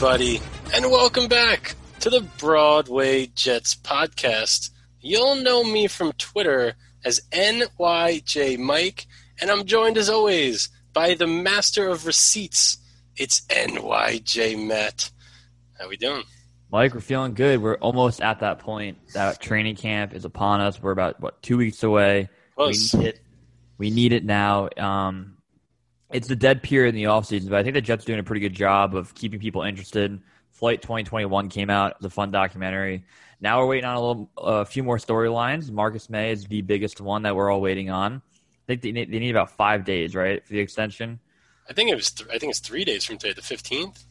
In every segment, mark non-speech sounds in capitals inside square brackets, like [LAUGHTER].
everybody, and welcome back to the Broadway Jets podcast. You'll know me from Twitter as NYJ Mike, and I'm joined as always by the master of receipts. It's NYJ Matt. How we doing? Mike, we're feeling good. We're almost at that point. That training camp is upon us. We're about what two weeks away. Close. We need it. We need it now. Um, it's the dead period in the offseason, but I think the Jets are doing a pretty good job of keeping people interested. Flight 2021 came out. It was a fun documentary. Now we're waiting on a little, a few more storylines. Marcus Maye is the biggest one that we're all waiting on. I think they need, they need about five days, right, for the extension. I think it was. Th- I think it's three days from today, the fifteenth.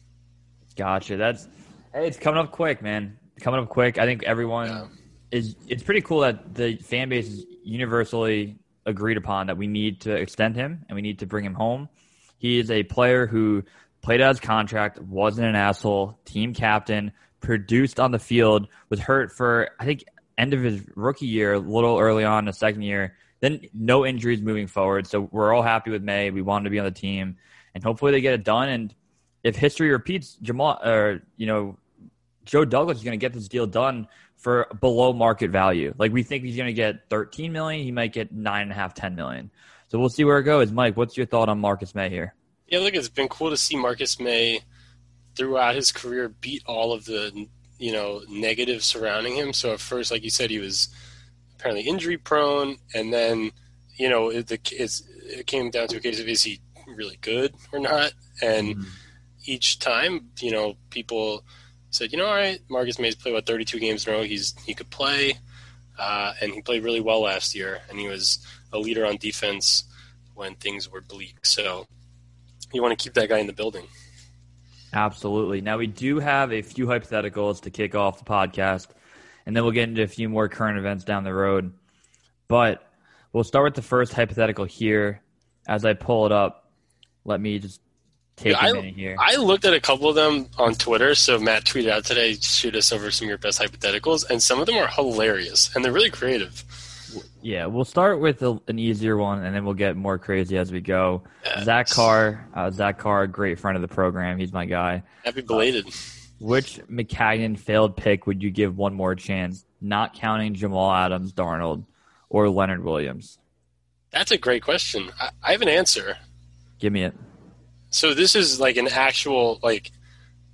Gotcha. That's hey, it's coming up quick, man. Coming up quick. I think everyone Yeah. is. It's pretty cool that the fan base is universally agreed upon that we need to extend him and we need to bring him home. He is a player who played out his contract, wasn't an asshole, team captain, produced on the field, was hurt for I think end of his rookie year, a little early on the second year. Then no injuries moving forward. So we're all happy with Maye. We want him to be on the team, and hopefully they get it done. And if history repeats, Jamal or you know Joe Douglas is going to get this deal done for below market value. Like we think he's going to get 13 million, he might get nine and a half, 10 million. So we'll see where it goes. Mike, what's your thought on Marcus Maye here? Yeah, look, it's been cool to see Marcus Maye throughout his career beat all of the you know negatives surrounding him. So at first, like you said, he was apparently injury prone, and then you know it, the, it's, it came down to a case of is he really good or not, and mm-hmm. each time you know people said, you know, all right, Marcus Maye's played about 32 games in a row. He's he could play, uh, and he played really well last year, and he was a leader on defense when things were bleak. So you want to keep that guy in the building. Absolutely. Now we do have a few hypotheticals to kick off the podcast, and then we'll get into a few more current events down the road. But we'll start with the first hypothetical here. As I pull it up, let me just take Yeah, a minute here. I looked at a couple of them on Twitter. So Matt tweeted out today, shoot us over some of your best hypotheticals, and some of them are hilarious and they're really creative. Yeah, we'll start with a, an easier one, and then we'll get more crazy as we go. Yeah. Zach Carr, uh, Zach Carr, great friend of the program. He's my guy. Happy belated. Which Maccagnan failed pick would you give one more chance? Not counting Jamal Adams, Darnold, or Leonard Williams. That's a great question. I, I have an answer. Give me it. So this is like an actual like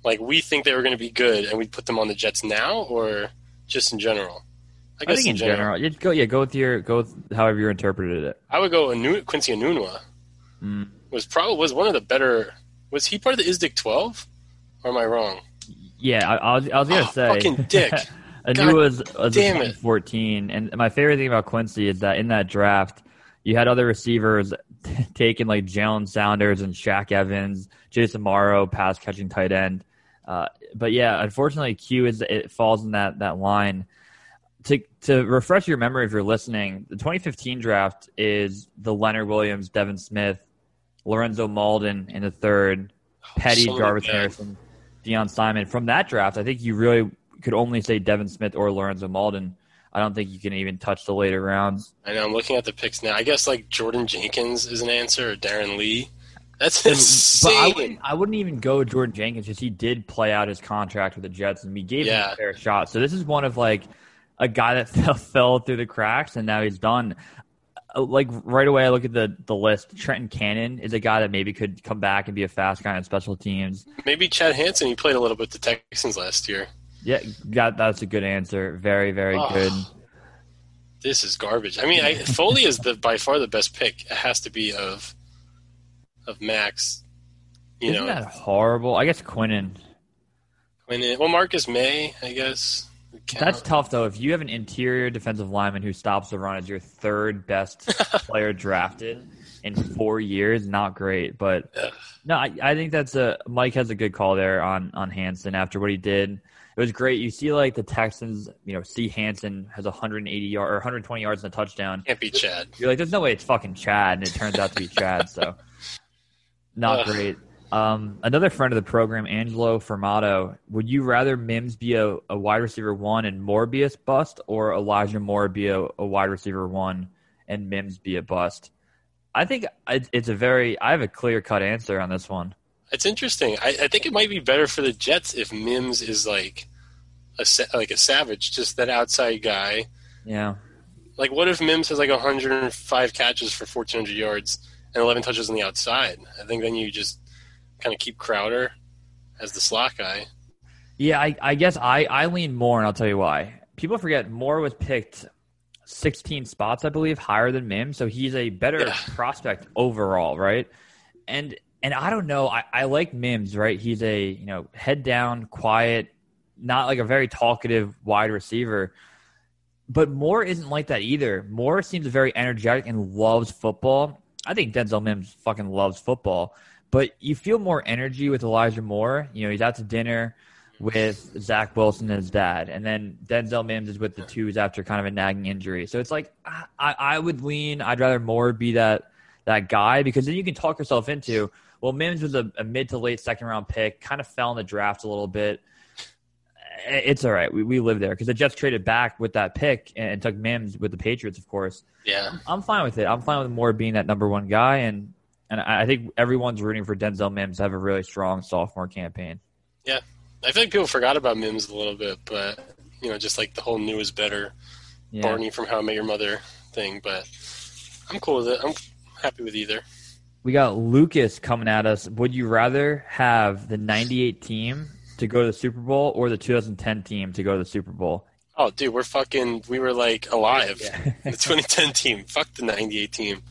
like we think they were going to be good, and we put them on the Jets now, or just in general. I think in general, yeah, go yeah, go with your go with however you interpreted it. I would go Anu- Quincy Enunwa. Mm. Was probably was one of the better. Was he part of the Idzik twelve? Or am I wrong? Yeah, I, I was I was gonna Oh, say fucking dick. [LAUGHS] Anu was, was damn it. 2014, and my favorite thing about Quincy is that in that draft, you had other receivers [LAUGHS] taking like Jalen Saunders and Shaq Evans, Jace Amaro, pass catching tight end. Uh, but yeah, unfortunately, Q is it falls in that that line. To to refresh your memory if you're listening, the 2015 draft is the Leonard Williams, Devin Smith, Lorenzo Mauldin in the third, Petty, so Jarvis bad. Harrison, Deon Simon. From that draft, I think you really could only say Devin Smith or Lorenzo Mauldin. I don't think you can even touch the later rounds. I know. I'm looking at the picks now. I guess like Jordan Jenkins is an answer, or Darron Lee. That's But I insane. wouldn't, I wouldn't even go Jordan Jenkins because he did play out his contract with the Jets and we gave him a fair shot. So this is one of like a guy that [LAUGHS] fell, fell through the cracks and now he's done. Uh, Like right away, I look at the the list. Trenton Cannon is a guy that maybe could come back and be a fast guy on special teams. Maybe Chad Hansen. He played a little bit the Texans last year. Yeah, that that's a good answer. Very very Oh, good. This is garbage. I mean, I, Foley is the by far the best pick. It has to be of of Max. You Isn't know, that horrible? I guess Quinnen. it, well, Marcus Maye, I guess. That's tough though. If you have an interior defensive lineman who stops the run as your third best [LAUGHS] player drafted in four years, not great. But Ugh. no, I, I think that's a Mike has a good call there on on Hansen after what he did. It was great. You see, like the Texans, you know, see Hansen has 180 yard or 120 yards and a touchdown. can't be Chad. You're like, there's no way it's fucking Chad, and it turns out to be Chad. So, [LAUGHS] not Ugh. great. Um, another friend of the program, Angelo Formato. Would you rather Mims be a, a wide receiver one and Morbius bust, or Elijah Moore be a, a wide receiver one and Mims be a bust? I think it's a very. I have a clear cut answer on this one. It's interesting. I, I think it might be better for the Jets if Mims is like a like a savage, just that outside guy. Yeah. Like, what if Mims has like 105 catches for 1,400 yards and 11 touches on the outside? I think then you just kind of keep Crowder as the slot guy. Yeah, I, I guess I, I lean more, and I'll tell you why. People forget Moore was picked 16 spots, I believe, higher than Mims, so he's a better yeah. prospect overall, right? And and I don't know, I, I like Mims, right? He's a you know head down, quiet, not like a very talkative wide receiver. But Moore isn't like that either. Moore seems very energetic and loves football. I think Denzel Mims fucking loves football. But you feel more energy with Elijah Moore. You know, he's out to dinner with Zach Wilson as dad, and then Denzel Mims is with the twos after kind of a nagging injury. So it's like I, I would lean. I'd rather Moore be that that guy because then you can talk yourself into. Well, Mims was a, a mid to late second round pick, kind of fell in the draft a little bit it's all right. We, we live there because the Jets traded back with that pick and, and, took Mims with the Patriots, of course. Yeah, I'm fine with it. I'm fine with Moore being that number one guy, and and I think everyone's rooting for Denzel Mims to have a really strong sophomore campaign. Yeah, I feel like people forgot about Mims a little bit, but you know, just like the whole "new is better" yeah. Barney from How I Met Your Mother thing. But I'm cool with it. I'm happy with either. We got Lucas coming at us. Would you rather have the '98 team to go to the Super Bowl or the 2010 team to go to the Super Bowl? Oh, dude, we're fucking. We were like alive. Yeah. [LAUGHS] the 2010 team. Fuck the 98 team.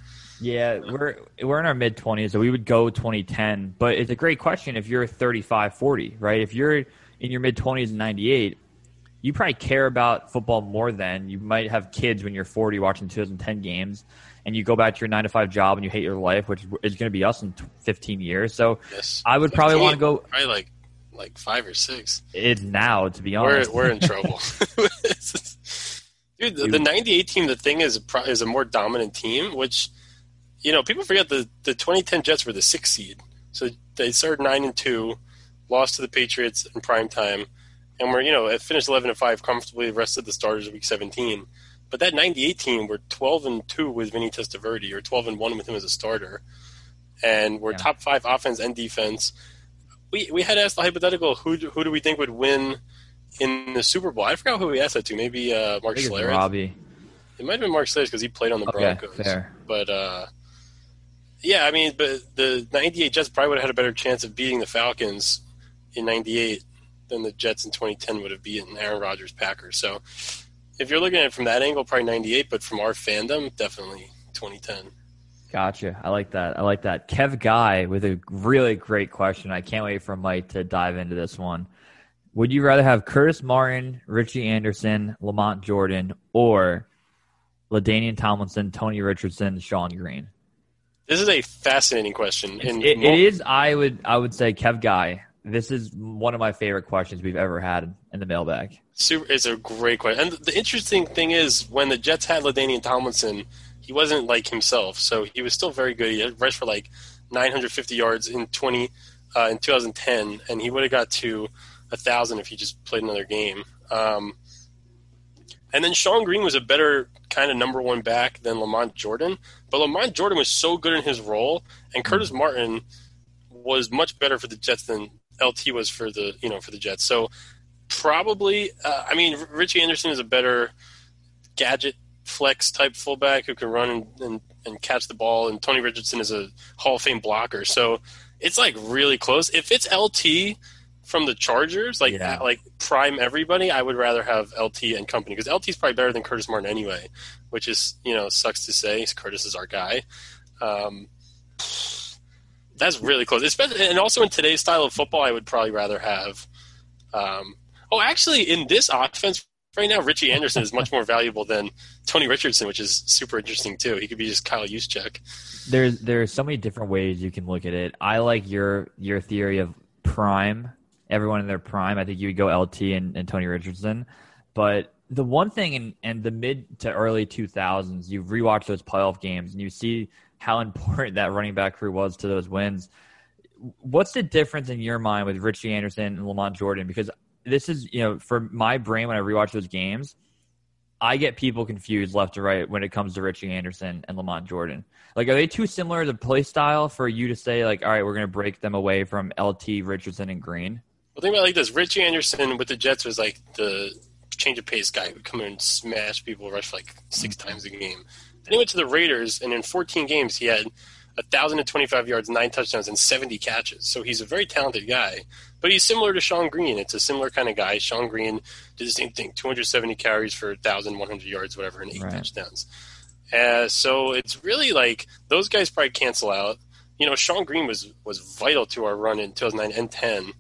Yeah, we're we're in our mid 20s, so we would go 2010. But it's a great question if you're 35, 40, right? If you're in your mid 20s and 98, you probably care about football more than you might have kids when you're 40 watching 2010 games, and you go back to your nine to five job and you hate your life, which is going to be us in 15 years. So yes. I would probably want to go. Probably like like five or six. It's now, to be honest. We're, we're in [LAUGHS] trouble. [LAUGHS] Dude, the, the, 98 team, the thing is, is a more dominant team, which, you know, people forget the, the 2010 Jets were the sixth seed. So they started 9 and 2, lost to the Patriots in prime time, and we're, you know, it finished 11 and 5 comfortably, Rested the starters of week 17. But that 98 team were 12 and 2 with Vinny Testaverde, or 12 and 1 with him as a starter. And we're yeah. top five offense and defense we we had asked the hypothetical who who do we think would win in the Super Bowl? I forgot who we asked that to. Maybe uh, Mark Schlereth. Robbie. It might have been Mark Schlereth because he played on the okay, Broncos. Fair. But uh, yeah, I mean, but the '98 Jets probably would have had a better chance of beating the Falcons in '98 than the Jets in 2010 would have beaten Aaron Rodgers Packers. So if you're looking at it from that angle, probably '98. But from our fandom, definitely 2010. Gotcha. I like that. I like that. Kev Guy with a really great question. I can't wait for Mike to dive into this one. Would you rather have Curtis Martin, Richie Anderson, Lamont Jordan, or LaDainian Tomlinson, Tony Richardson, Shonn Greene? This is a fascinating question. It, it is. I would. I would say Kev Guy. This is one of my favorite questions we've ever had in the mailbag. Super, it's a great question. And the interesting thing is when the Jets had LaDainian Tomlinson, he wasn't like himself, so he was still very good. He rushed for like 950 yards in 20 uh, in 2010, and he would have got to a thousand if he just played another game. Um, and then Shonn Greene was a better kind of number one back than Lamont Jordan, but Lamont Jordan was so good in his role, and Curtis mm-hmm. Martin was much better for the Jets than LT was for the you know for the Jets. So probably, uh, I mean, Richie Anderson is a better gadget flex type fullback who can run and, and, and catch the ball, and Tony Richardson is a Hall of Fame blocker. So it's like really close. If it's LT from the Chargers, like yeah. like prime everybody, I would rather have LT and company because LT is probably better than Curtis Martin anyway, which is you know sucks to say. Curtis is our guy. Um, that's really close, especially and also in today's style of football, I would probably rather have. Um, oh, actually, in this offense right now, Richie Anderson is much more valuable than Tony Richardson, which is super interesting too. He could be just Kyle Juszczyk. There's there's so many different ways you can look at it. I like your your theory of prime. Everyone in their prime. I think you would go LT and, and Tony Richardson. But the one thing in, in the mid to early 2000s, you rewatch those playoff games and you see how [LAUGHS] important that running back crew was to those wins. What's the difference in your mind with Richie Anderson and Lamont Jordan? Because this is, you know, for my brain when I rewatch those games, I get people confused left to right when it comes to Richie Anderson and Lamont Jordan. Like, are they too similar to play style for you to say like, all right, we're going to break them away from LT, Richardson, and Greene? Well, think about like this: Richie Anderson with the Jets was like the change of pace guy who would come in and smash people, rush like 6 mm-hmm. times a game. Then he went to the Raiders, and in 14 games, he had 1,025 yards, nine touchdowns, and 70 catches. So he's a very talented guy. But he's similar to Shonn Greene. It's a similar kind of guy. Shonn Greene did the same thing 270 carries for 1,100 yards, whatever, and eight right. touchdowns. Uh, so it's really like those guys probably cancel out. You know, Shonn Greene was, was vital to our run in 2009 and 10.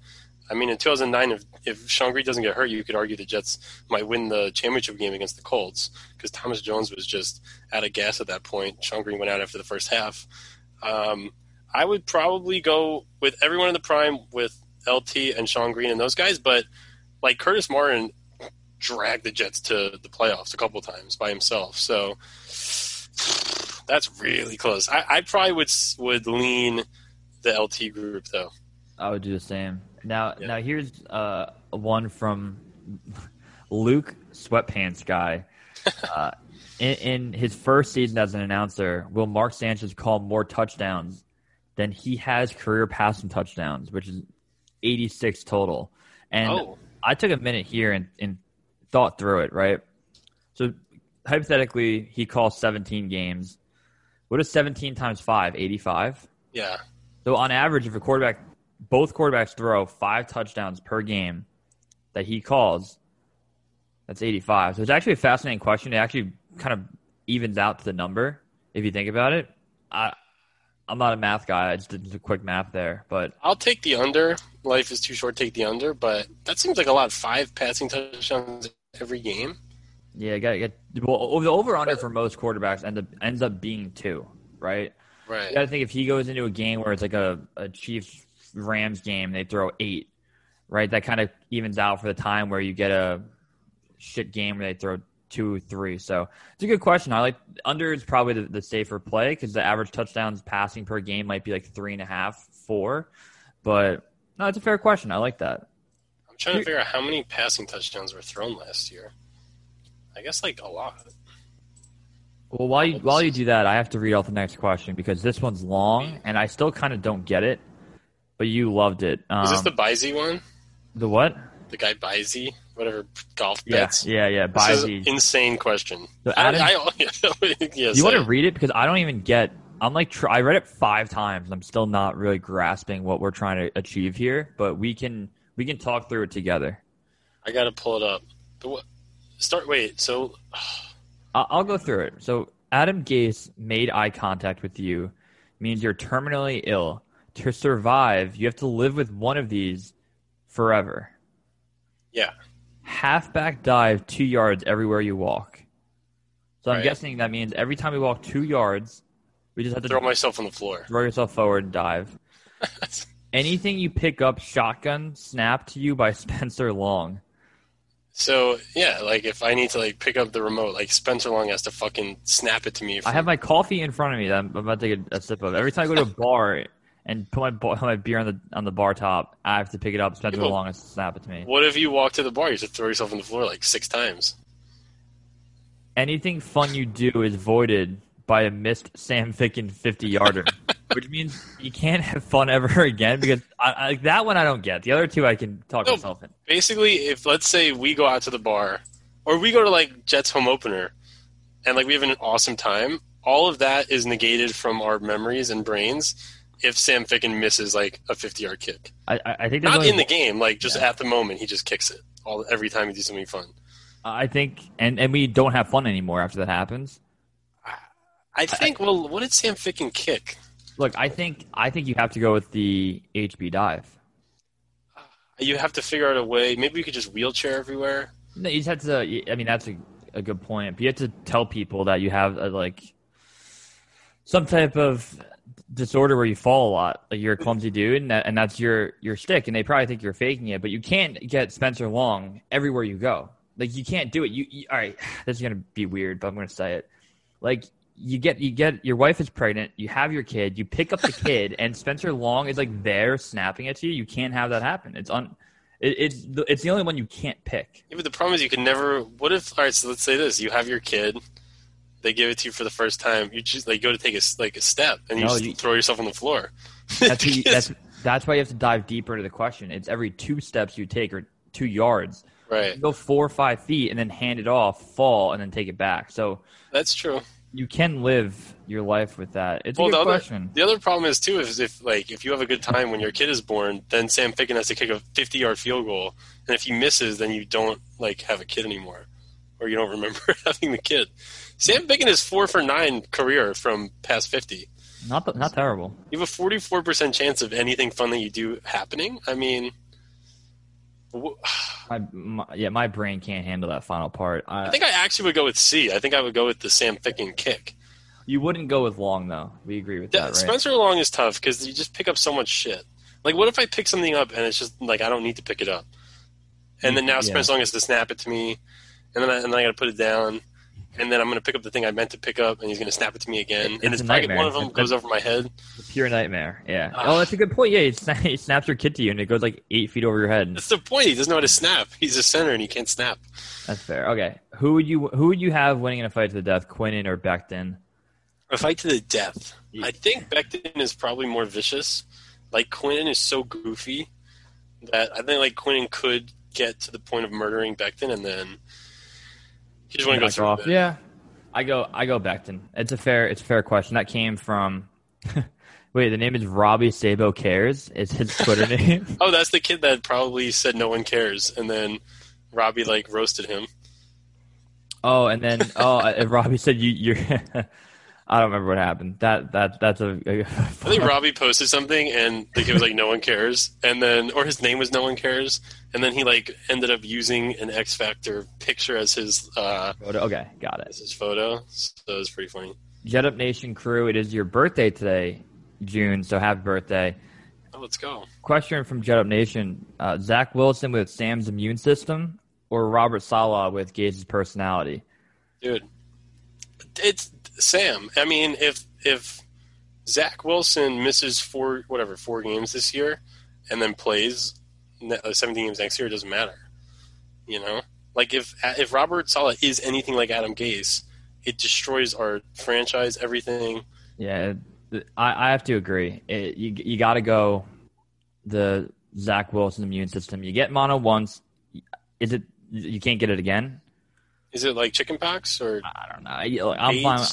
I mean, in 2009, if, Greene doesn't get hurt, you could argue the Jets might win the championship game against the Colts because Thomas Jones was just out of gas at that point. Greene went out after the first half. Um, I would probably go with everyone in the prime with LT and Shonn Greene and those guys, but like Curtis Martin dragged the Jets to the playoffs a couple times by himself. So that's really close. I, I probably would would lean the LT group though. I would do the same. Now, yeah. now here's uh, one from Luke Sweatpants guy. [LAUGHS] Uh, in, in, his first season as an announcer, will Mark Sanchez call more touchdowns than he has career passing touchdowns, which is 86 total. And oh. I took a minute here and, and thought through it, right? So hypothetically, he calls 17 games. What is 17 times 5? 85? Yeah. So on average, if a quarterback, both quarterbacks throw five touchdowns per game that he calls, that's 85. So it's actually a fascinating question. It actually kind of evens out to the number if you think about it. I I'm not a math guy. I just did a quick math there, but I'll take the under. Life is too short. To take the under, but that seems like a lot. Five passing touchdowns every game. Yeah, got get well. The over under for most quarterbacks end up ends up being two, right? Right. Got think if he goes into a game where it's like a, a Chiefs Rams game, they throw eight, right? That kind of evens out for the time where you get a shit game where they throw two, three. So it's a good question. I like under is probably the, the safer play because the average touchdowns passing per game might be like three and a half, four. But no, it's a fair question. I like that. I'm trying to figure out how many passing touchdowns were thrown last year. I guess like a lot. Well, while you while you do that, I have to read off the next question because this one's long and I still kind of don't get it. But you loved it. Um, is this the Bizy one? The what? The guy Bizy whatever golf bets. Yeah, yeah, yeah. Is insane question. So Adam, I, [LAUGHS] I, you want to read it because I don't even get. I'm like I read it five times. I'm still not really grasping what we're trying to achieve here, but we can we can talk through it together. I got to pull it up. But what, start. Wait. So I'll go through it. So Adam Gase made eye contact with you means you're terminally ill. To survive, you have to live with one of these forever. Yeah halfback dive two yards everywhere you walk. So I'm right. guessing that means every time we walk two yards, we just have to throw myself on the floor, throw yourself forward, and dive. [LAUGHS] Anything you pick up, shotgun snap to you by [LAUGHS] Spencer Long. So yeah, like if I need to like pick up the remote, like Spencer Long has to fucking snap it to me. I have my coffee in front of me that I'm about to take a, a sip of. Every time I go to a bar, and put my [LAUGHS] my beer on the on the bar top. I have to pick it up, spend too long, and snap it to me. What if you walk to the bar? You just throw yourself on the floor like six times. Anything fun you do is voided by a missed Sam Ficken fifty yarder, [LAUGHS] which means you can't have fun ever [LAUGHS] again. Because I, I, that one I don't get. The other two I can talk no, myself in. Basically, if let's say we go out to the bar, or we go to like Jets home opener, and like we have an awesome time, all of that is negated from our memories and brains if Sam Ficken misses like a 50 yard kick. I, I think not in the game, like just yeah. at the moment, he just kicks it all every time he does something fun. I think, and and we don't have fun anymore after that happens. I think. I, well, what did Sam Ficken kick? Look, I think I think you have to go with the HB dive. You have to figure out a way. Maybe you could just wheelchair everywhere. No, you just have to. I mean, that's a, a good point. But you have to tell people that you have a, like some type of disorder where you fall a lot. Like you're a clumsy dude, and, that, and that's your your stick. And they probably think you're faking it, but you can't get Spencer Long everywhere you go. Like you can't do it. You, you all right? [SIGHS] This is gonna be weird, but I'm gonna say it. Like you get you get your wife is pregnant, you have your kid, you pick up the [LAUGHS] kid, and Spencer Long is like there snapping at you. You can't have that happen. It's on. It, it's the, it's the only one you can't pick. Yeah, but the problem is you can never. What if? All right, so let's say this: you have your kid, they give it to you for the first time. You just like go to take a like a step, and you No, just you- throw yourself on the floor. [LAUGHS] That's, you- [LAUGHS] that's that's why you have to dive deeper into the question. It's every two steps you take or two yards. right. You go four or five feet and then hand it off, fall, and then take it back. So That's true. you can live your life with that. It's Well, a the good other question. the other problem is too is if like if you have a good time when your kid is born, then Sam Ficken has to kick a fifty yard field goal, and if he misses, then you don't like have a kid anymore, or you don't remember [LAUGHS] having the kid. Sam Ficken is four for nine career from past fifty. Not not terrible. You have a forty four percent chance of anything fun that you do happening. I mean, wh- [SIGHS] My, my yeah, my brain can't handle that final part. I, I think I actually would go with C. I think I would go with the Sam Ficken kick. you wouldn't go with long though. We agree with Yeah, that, right? Spencer Long is tough because you just pick up so much shit. Like, what if I pick something up and it's just like I don't need to pick it up, and then now Yeah. Spencer Long has to snap it to me, and then I, and then I got to put it down, and then I'm going to pick up the thing I meant to pick up, and he's going to snap it to me again, It's and it's probably nightmare. one of them It's- goes over my head. Pure nightmare. Yeah. Ah. oh, that's a good point. Yeah, he, sna- [LAUGHS] he snaps your kid to you, and it goes like eight feet over your head. That's the point. He doesn't know how to snap. He's a center and he can't snap. That's fair. Okay, who would you who would you have winning in a fight to the death, Quinnen or Becton? A fight to the death. Yeah. I think Becton is probably more vicious. Like Quinn is so goofy that I think like Quinn could get to the point of murdering Becton, and then he just want to go off. it. Yeah, I go I go Becton. It's a fair it's a fair question. That came from. [LAUGHS] Wait, the name is Robbie Sabo cares. It's his Twitter [LAUGHS] name. Oh, that's the kid that probably said no one cares, and then Robbie like roasted him. Oh, and then oh, uh, Robbie said you you're. [LAUGHS] I don't remember what happened. That that that's a. I think [LAUGHS] Robbie posted something, and the kid was like, "No one cares," and then or his name was "No one cares," and then he like ended up using an X Factor picture as his uh, okay, got it. as his photo. So it was pretty funny. Jet Up Nation crew, it is your birthday today, June. So happy birthday. Oh, let's go. Question from Jet Up Nation: uh, Zach Wilson with Sam's immune system, or Robert Saleh with Gase's personality? dude. It's Sam. I mean, if if Zach Wilson misses four whatever four games this year, and then plays uh, seventeen games next year, it doesn't matter. You know, like if if Robert Saleh is anything like Adam Gase, it destroys our franchise, everything. Yeah, I, I have to agree. It, you you got to go the Zach Wilson immune system. You get mono once. Is it you can't get it again? Is it like chicken pox or I don't know. I'm fine.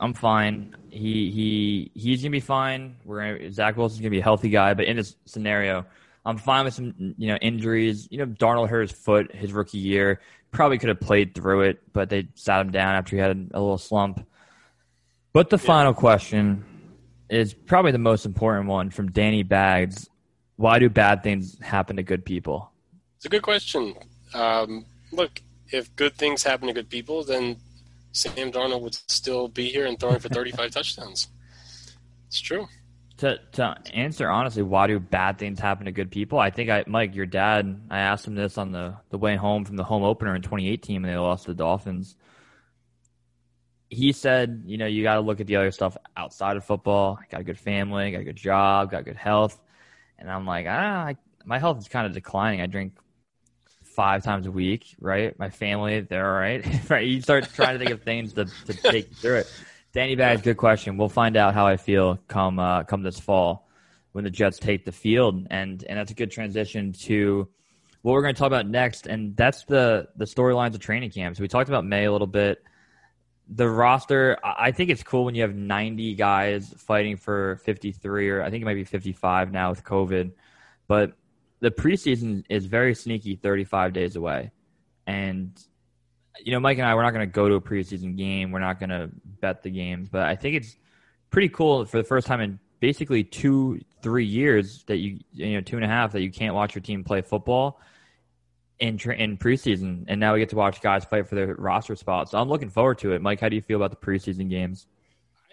I'm fine. He he he's gonna be fine. We're gonna Zach Wilson's gonna be a healthy guy, but in this scenario, I'm fine with some you know injuries. You know, Darnold hurt his foot his rookie year. Probably could have played through it, but they sat him down after he had a, little slump. But the final question is probably the most important one from Danny Bags. Why do bad things happen to good people? It's a good question. Um, look, if good things happen to good people, then Sam Darnold would still be here and throwing for 35 [LAUGHS] touchdowns. It's true. To to answer honestly, why do bad things happen to good people? I think I Mike, your dad, I asked him this on the, the way home from the home opener in 2018 when they lost to the Dolphins. He said, you know, you got to look at the other stuff outside of football. Got a good family, got a good job, got good health, and I'm like, ah, I, my health is kind of declining. I drink five times a week, right? My family, they're all right. [LAUGHS] right? You start trying to think of things to, to take you through it. Danny Bags, good question. We'll find out how I feel come uh, come this fall when the Jets take the field, and and that's a good transition to what we're going to talk about next, and that's the the storylines of training camps. We talked about Maye a little bit. The roster, I think it's cool when you have 90 guys fighting for 53, or I think it might be 55 now with COVID, but the preseason is very sneaky 35 days away. And, you know, Mike and I, we're not going to go to a preseason game. We're not going to bet the games, but I think it's pretty cool for the first time in basically two, three years that you, you know, two and a half that you can't watch your team play football in, in preseason. And now we get to watch guys fight for their roster spots. So I'm looking forward to it. Mike, how do you feel about the preseason games?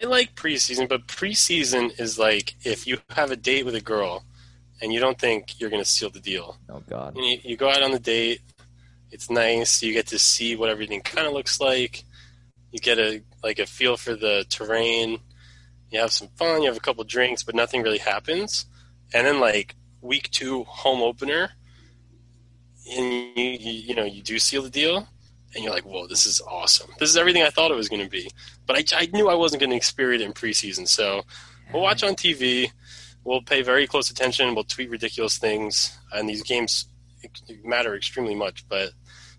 I like preseason, but preseason is like if you have a date with a girl and you don't think you're going to seal the deal. Oh, God. And you, you go out on the date. It's nice. You get to see what everything kind of looks like. You get a like a feel for the terrain. You have some fun. You have a couple drinks, but nothing really happens. And then like week two home opener, and you, you you know you do seal the deal, and you're like, whoa, this is awesome. This is everything I thought it was going to be. But I, I knew I wasn't going to experience it in preseason, so we'll watch on TV. We'll pay very close attention. We'll tweet ridiculous things, and these games matter extremely much. But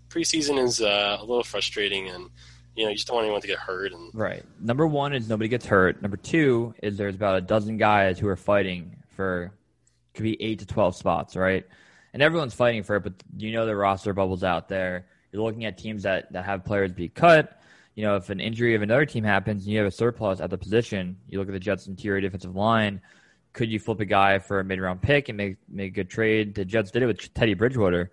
preseason is uh, a little frustrating, and you know you just don't want anyone to get hurt. And Right. Number one is nobody gets hurt. Number two is there's about a dozen guys who are fighting for could be eight to twelve spots, right? And everyone's fighting for it, but you know the roster bubbles out there. You're looking at teams that, that have players be cut. You know, if an injury of another team happens and you have a surplus at the position, you look at the Jets' interior defensive line. Could you flip a guy for a mid round pick and make make a good trade? The Jets did it with Teddy Bridgewater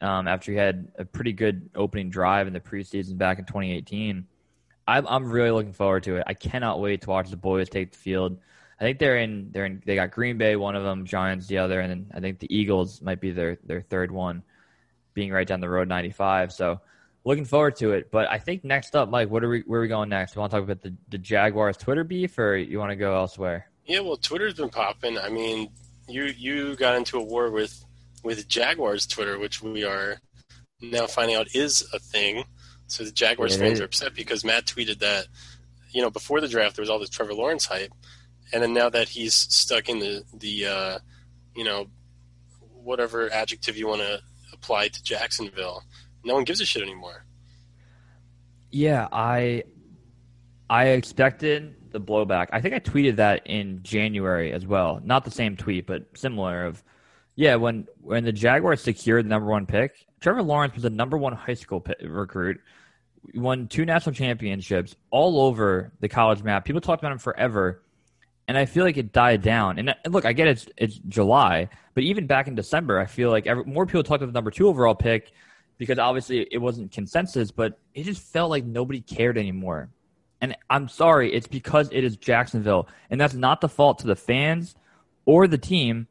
um, after he had a pretty good opening drive in the preseason back in 2018. I'm, I'm really looking forward to it. I cannot wait to watch the boys take the field. I think they're in. They're in. They got Green Bay, one of them, Giants, the other, and then I think the Eagles might be their their third one, being right down the road, 95. So looking forward to it. But I think next up, Mike, what are we? Where are we going next? We want to talk about the the Jaguars Twitter beef, or you want to go elsewhere? Yeah, well, Twitter's been popping. I mean, you you got into a war with with Jaguars Twitter, which we are now finding out is a thing. So the Jaguars It fans are upset because Matt tweeted that, you know, before the draft there was all this Trevor Lawrence hype, and then now that he's stuck in the the, uh, you know, whatever adjective you want to apply to Jacksonville, no one gives a shit anymore. Yeah, I I expected the blowback. I think I tweeted that in January as well. Not the same tweet, but similar. Of yeah, when when the Jaguars secured the number one pick, Trevor Lawrence was the number one high school pi recruit. Won two national championships all over the college map. People talked about him forever, and I feel like it died down. And, and look, I get it's it's July, but even back in December, I feel like every, more people talked about the number two overall pick because obviously it wasn't consensus, but it just felt like nobody cared anymore. And I'm sorry, it's because it is Jacksonville, and that's not the fault to the fans or the team.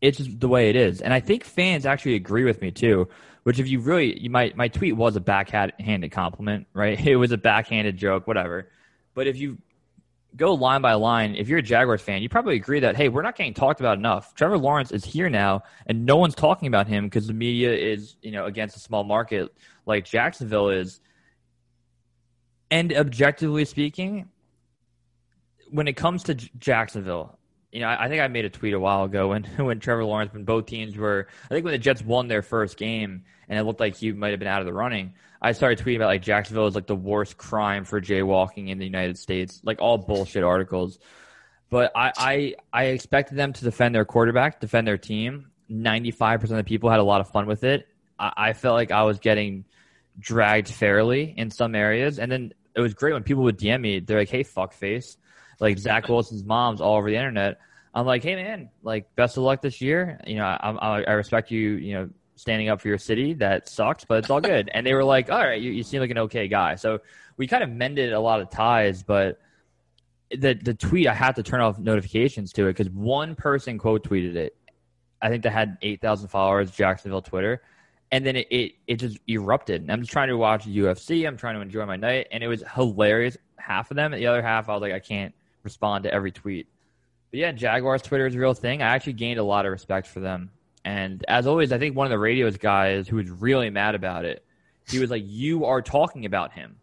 It's just the way it is, and I think fans actually agree with me too. Which, if you really, you might, my tweet was a backhanded compliment, right? [LAUGHS] It was a backhanded joke, whatever. But if you go line by line, if you're a Jaguars fan, you probably agree that hey, we're not getting talked about enough. Trevor Lawrence is here now, and no one's talking about him because the media is, you know, against a small market like Jacksonville is. And objectively speaking, when it comes to J- Jacksonville, you know, I, I think I made a tweet a while ago when [LAUGHS] when Trevor Lawrence, when both teams were, I think when the Jets won their first game and it looked like he might have been out of the running, I started tweeting about like Jacksonville is like the worst crime for jaywalking in the United States, like all bullshit articles. But I, I I expected them to defend their quarterback, defend their team. Ninety five percent of the people had a lot of fun with it. I, I felt like I was getting dragged fairly in some areas, and then it was great when people would DM me. They're like, "Hey, fuck face," like Zach Wilson's mom's all over the internet. I'm like, "Hey, man, like best of luck this year. You know, I, I, I respect you. You know, standing up for your city. That sucks, but it's all good." and they were like, "All right, you, you seem like an okay guy." So we kind of mended a lot of ties, but the the tweet I had to turn off notifications to it because one person quote tweeted it. I think they had eight thousand followers, Jacksonville Twitter, and then it, it it just erupted. And I'm just trying to watch UFC. I'm trying to enjoy my night, and it was hilarious. Half of them, the other half, I was like, I can't respond to every tweet. But yeah, Jaguars Twitter is a real thing. I actually gained a lot of respect for them. And as always, I think one of the radios guys who was really mad about it, he was like, "You are talking about him,"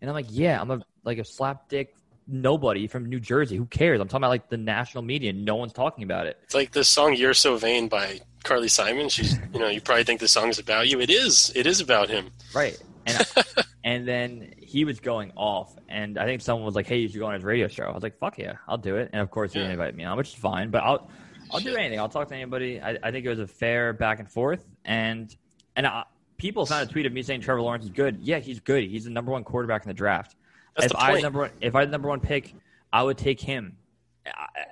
and I'm like, "Yeah, I'm a like a slapdick nobody from New Jersey. Who cares? I'm talking about like the national media. No one's talking about it." It's like the song "You're So Vain" by Carly Simon. She's, you know, you probably think the song is about you. It is. It is about him. Right. And [LAUGHS] and then he was going off, and I think someone was like, "Hey, you should go on his radio show." I was like, "Fuck yeah, I'll do it." And of course, he didn't invite me on, which is fine. But I'll I'll do anything. I'll talk to anybody. I, I think it was a fair back and forth, and and I, people found a tweet of me saying Trevor Lawrence is good. Yeah, he's good. He's the number one quarterback in the draft. That's if the I had number one, if I had the number one pick, I would take him.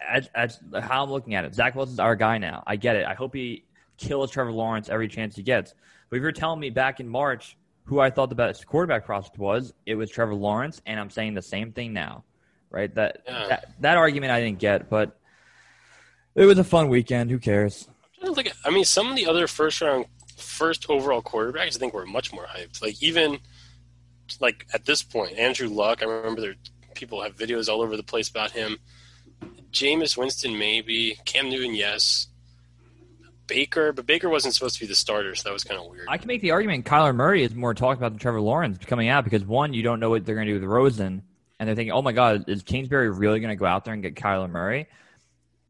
As, as how I'm looking at it, Zach Wilson's our guy now. I get it. I hope he kills Trevor Lawrence every chance he gets. But if you're telling me back in March who I thought the best quarterback prospect was, it was Trevor Lawrence, and I'm saying the same thing now. Right? That Yeah. that, that argument I didn't get, but it was a fun weekend. Who cares? I don't think- I mean, some of the other first round, first overall quarterbacks, I think were much more hyped. Like even, like at this point, Andrew Luck. I remember there people have videos all over the place about him. Jameis Winston, maybe Cam Newton, yes. Baker, but Baker wasn't supposed to be the starter, so that was kind of weird. I can make the argument Kyler Murray is more talked about than Trevor Lawrence coming out because one, you don't know what they're going to do with Rosen, and they're thinking, oh my god, is Kingsbury really going to go out there and get Kyler Murray?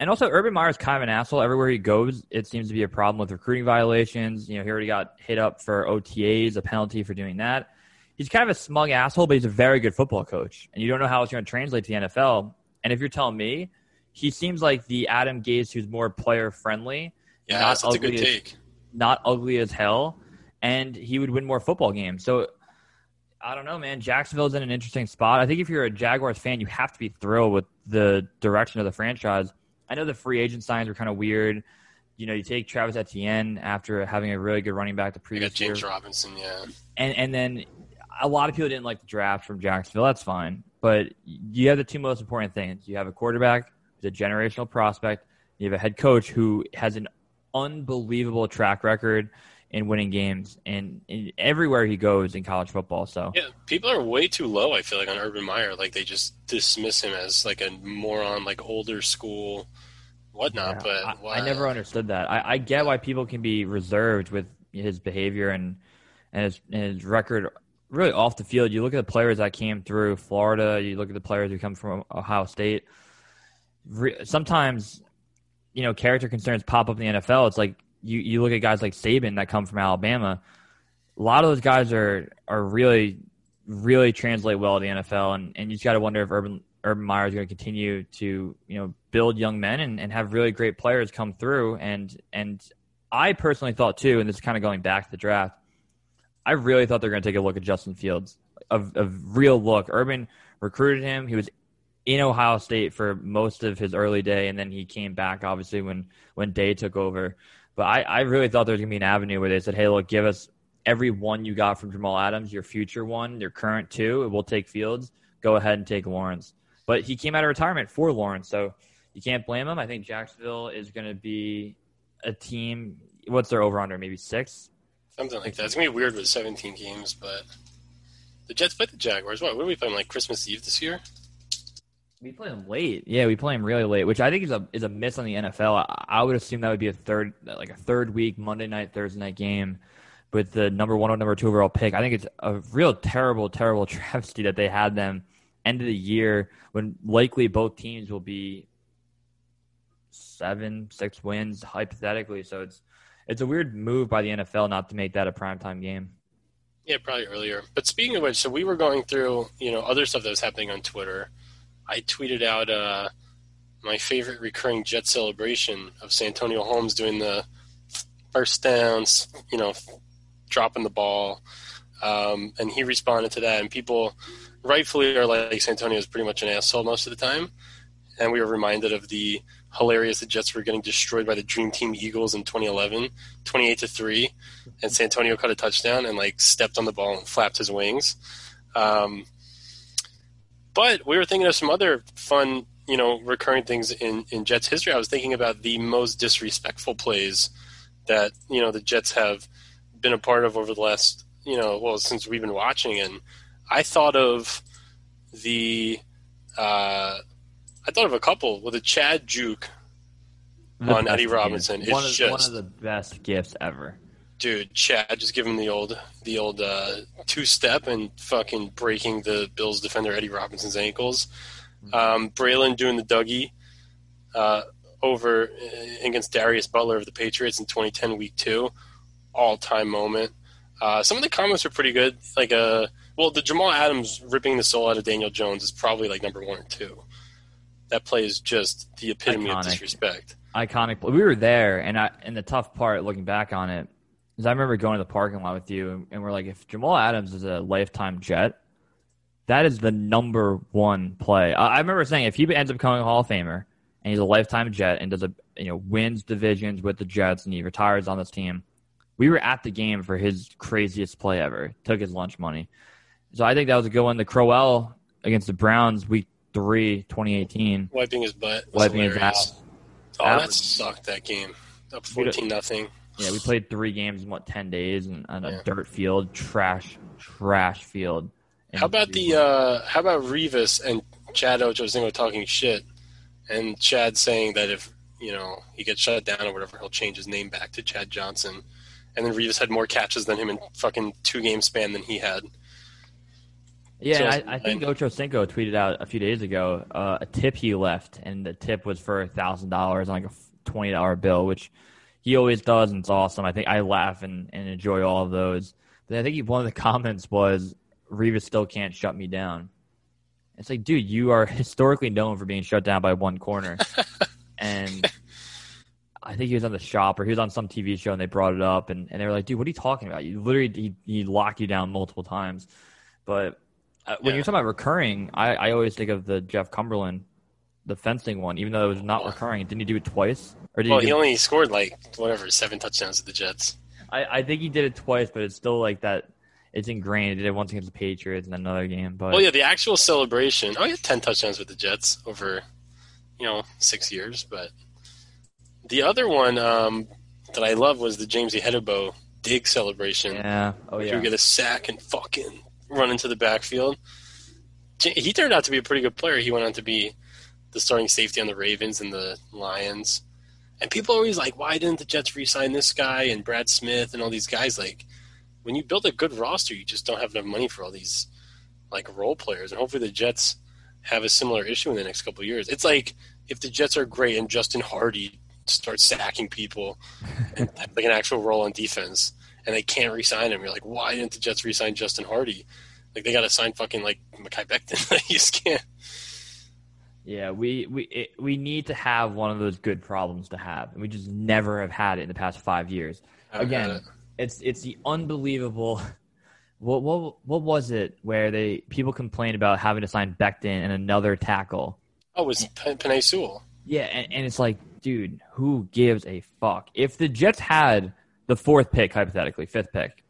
And also, Urban Meyer is kind of an asshole. Everywhere he goes, it seems to be a problem with recruiting violations. You know, he already got hit up for OTAs, a penalty for doing that. He's kind of a smug asshole, but he's a very good football coach. And you don't know how it's going to translate to the NFL. And if you're telling me, he seems like the Adam Gase who's more player friendly. Yeah, that's a good take. Not ugly as hell, and he would win more football games. So I don't know, man. Jacksonville's in an interesting spot. I think if you're a Jaguars fan, you have to be thrilled with the direction of the franchise. I know the free agent signs were kind of weird. You know, you take Travis Etienne after having a really good running back the previous got James year. Robinson, yeah. And and then a lot of people didn't like the draft from Jacksonville. That's fine. But you have the two most important things. You have a quarterback who's a generational prospect. You have a head coach who has an unbelievable track record in winning games and, and, everywhere he goes in college football. So yeah, people are way too low. I feel like on Urban Meyer, like they just dismiss him as like a moron, like older school, whatnot. Yeah, but I, I, never understood that. I, I, get why people can be reserved with his behavior and and his, and his record. Really off the field, you look at the players that came through Florida. You look at the players who come from Ohio State. Sometimes, you know, character concerns pop up in the NFL. It's like you, you look at guys like Saban that come from Alabama. A lot of those guys are are really really translate well to the NFL, and, and you just got to wonder if Urban Urban Meyer is going to continue to you know build young men and, and have really great players come through. And and I personally thought too, and this is kind of going back to the draft. I really thought they were going to take a look at Justin Fields, a, a real look. Urban recruited him. He was in Ohio State for most of his early day, and then he came back obviously when when Day took over. But I, I really thought there was gonna be an avenue where they said, "Hey, look, give us every one you got from Jamal Adams, your future one, your current two. We'll take Fields. Go ahead and take Lawrence." But he came out of retirement for Lawrence, so you can't blame him. I think Jacksonville is going to be a team. What's their over under? Maybe six. Something like that. It's gonna be weird with 17 games, but the Jets play the Jaguars. What? What are we playing? Like Christmas Eve this year? We play them late. Yeah, we play them really late, which I think is a is a miss on the NFL. I, I would assume that would be a third like a third week Monday night Thursday night game with the number one or number two overall pick. I think it's a real terrible, terrible [LAUGHS] travesty that they had them end of the year when likely both teams will be seven, six wins hypothetically. So it's it's a weird move by the NFL not to make that a primetime game. Yeah, probably earlier. But speaking of which, so we were going through, you know, other stuff that was happening on Twitter. I tweeted out uh, my favorite recurring Jet celebration of Santonio Holmes doing the first downs, you know, dropping the ball. Um, and he responded to that, and people rightfully are like, Santonio is pretty much an asshole most of the time. And we were reminded of the hilarious the Jets were getting destroyed by the Dream Team Eagles in 2011, 28 to three, and Santonio caught a touchdown and like stepped on the ball and flapped his wings. Um, but we were thinking of some other fun, you know, recurring things in, in Jets history. I was thinking about the most disrespectful plays that, you know, the Jets have been a part of over the last, you know, well, since we've been watching. And I thought of the, uh, I thought of a couple with a Chad Juke the on Eddie Robinson. One it's of, just, one of the best gifts ever dude, Chad just give him the old the old uh, two step and fucking breaking the Bills defender Eddie Robinson's ankles. Um, Braylon doing the Dougie uh, over uh, against Darius Butler of the Patriots in 2010 Week Two, all time moment. Uh, some of the comments are pretty good. Like, uh, well, the Jamal Adams ripping the soul out of Daniel Jones is probably like number one or two. That play is just the epitome Iconic. of disrespect. Iconic. We were there, and I, and the tough part, looking back on it is I remember going to the parking lot with you, and we're like, if Jamal Adams is a lifetime Jet, that is the number one play. I, I remember saying if he ends up becoming a Hall of Famer and he's a lifetime Jet and does a you know wins divisions with the Jets and he retires on this team, we were at the game for his craziest play ever. Took his lunch money, so I think that was a good one. The Crowell against the Browns, week three, 2018, wiping his butt, wiping his ass. Oh, that, that sucked. That game up fourteen nothing. Yeah, we played three games in what ten days and on a yeah. dirt field, trash, trash field. How about the uh, how about Revis and Chad Ochocinco talking shit, and Chad saying that if you know he gets shut down or whatever, he'll change his name back to Chad Johnson. And then Revis had more catches than him in fucking two game span than he had. Yeah, I, I, think Ocho Cinco tweeted out a few days ago uh, a tip he left, and the tip was for thousand dollars on like a twenty dollar bill, which he always does, and it's awesome. I think I laugh and, and enjoy all of those. But I think he, one of the [LAUGHS] comments was Revis still can't shut me down. It's like, dude, you are [LAUGHS] historically known for being shut down by one corner, [LAUGHS] and I think he was on the shop or he was on some TV show and they brought it up and, and they were like, dude, what are you talking about? You literally he, he locked you down multiple times, but uh, when yeah. you're talking about recurring, I, I always think of the Jeff Cumberland, the fencing one, even though it was not recurring. Didn't he do it twice? Or did well, he, he only scored like whatever seven touchdowns at the Jets. I, I think he did it twice, but it's still like that. It's ingrained. He did it once against the Patriots and another game. But well, yeah, the actual celebration. Oh, he had ten touchdowns with the Jets over, you know, six years. But the other one um, that I love was the James Ihedigbo dig celebration. Yeah. Oh yeah. You get a sack and fucking run into the backfield. He turned out to be a pretty good player. He went on to be the starting safety on the Ravens and the Lions. And people are always like, why didn't the Jets re-sign this guy and Brad Smith and all these guys? Like, when you build a good roster, you just don't have enough money for all these like role players. And hopefully the Jets have a similar issue in the next couple of years. It's like if the Jets are great and Justin Hardee starts sacking people [LAUGHS] and like an actual role on defense, and they can't re-sign him. You're like, why didn't the Jets re-sign Justin Hardee? Like they got to sign fucking like Mekhi Becton. [LAUGHS] you just can't. Yeah, we we it, we need to have one of those good problems to have, and we just never have had it in the past five years. Again, it. it's it's the unbelievable. [LAUGHS] What what what was it where they people complained about having to sign Becton and another tackle? Oh, it was Penei Sewell. Yeah, and, and it's like, dude, who gives a fuck? If the Jets had the fourth pick, hypothetically, fifth pick,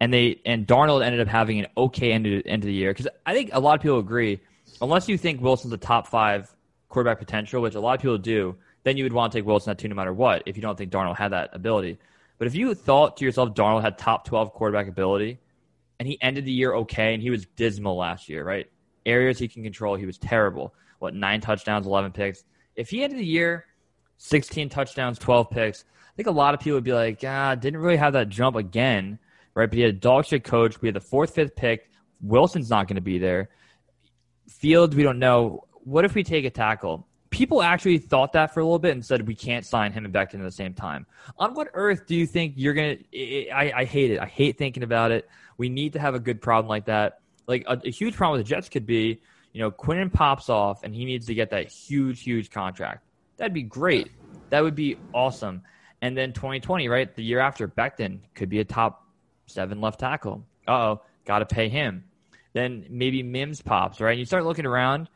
and they and Darnold ended up having an okay end of, end the year because I think a lot of people agree, unless you think Wilson's a top five quarterback potential, which a lot of people do, then you would want to take Wilson at two no matter what if you don't think Darnold had that ability. But if you thought to yourself Darnold had top twelve quarterback ability, and he ended the year okay, and he was dismal last year, right? Areas he can control, he was terrible. What nine touchdowns, eleven picks. If he ended the year sixteen touchdowns, twelve picks think a lot of people would be like, ah, didn't really have that jump again, right? But he had a dog shit coach. We had the fourth, fifth pick. Wilson's not going to be there. Fields, we don't know. What if we take a tackle? People actually thought that for a little bit and said we can't sign him and Becton at the same time. On what earth do you think you're gonna? I, I hate it. I hate thinking about it. We need to have a good problem like that. Like a, a huge problem with the Jets could be, you know, Quinnen pops off and he needs to get that huge, huge contract. That'd be great. That would be awesome. And then 2020, right? The year after, Becton could be a top seven left tackle. Uh oh, got to pay him. Then maybe Mims pops, right? And you start looking around,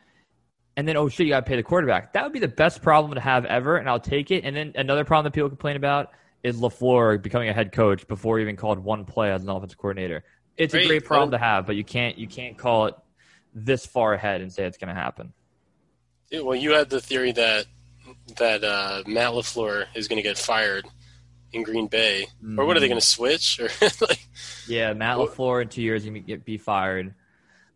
and then, oh shit, you got to pay the quarterback. That would be the best problem to have ever, and I'll take it. And then another problem that people complain about is LaFleur becoming a head coach before he even called one play as an offensive coordinator. It's great. a great problem to have, but you can't you can't call it this far ahead and say it's going to happen. Yeah, well, you had the theory that that uh, Matt LaFleur is going to get fired in Green Bay, mm-hmm. or what are they mm-hmm. going to switch? [LAUGHS] Or like, yeah, Matt LaFleur in two years going to be fired.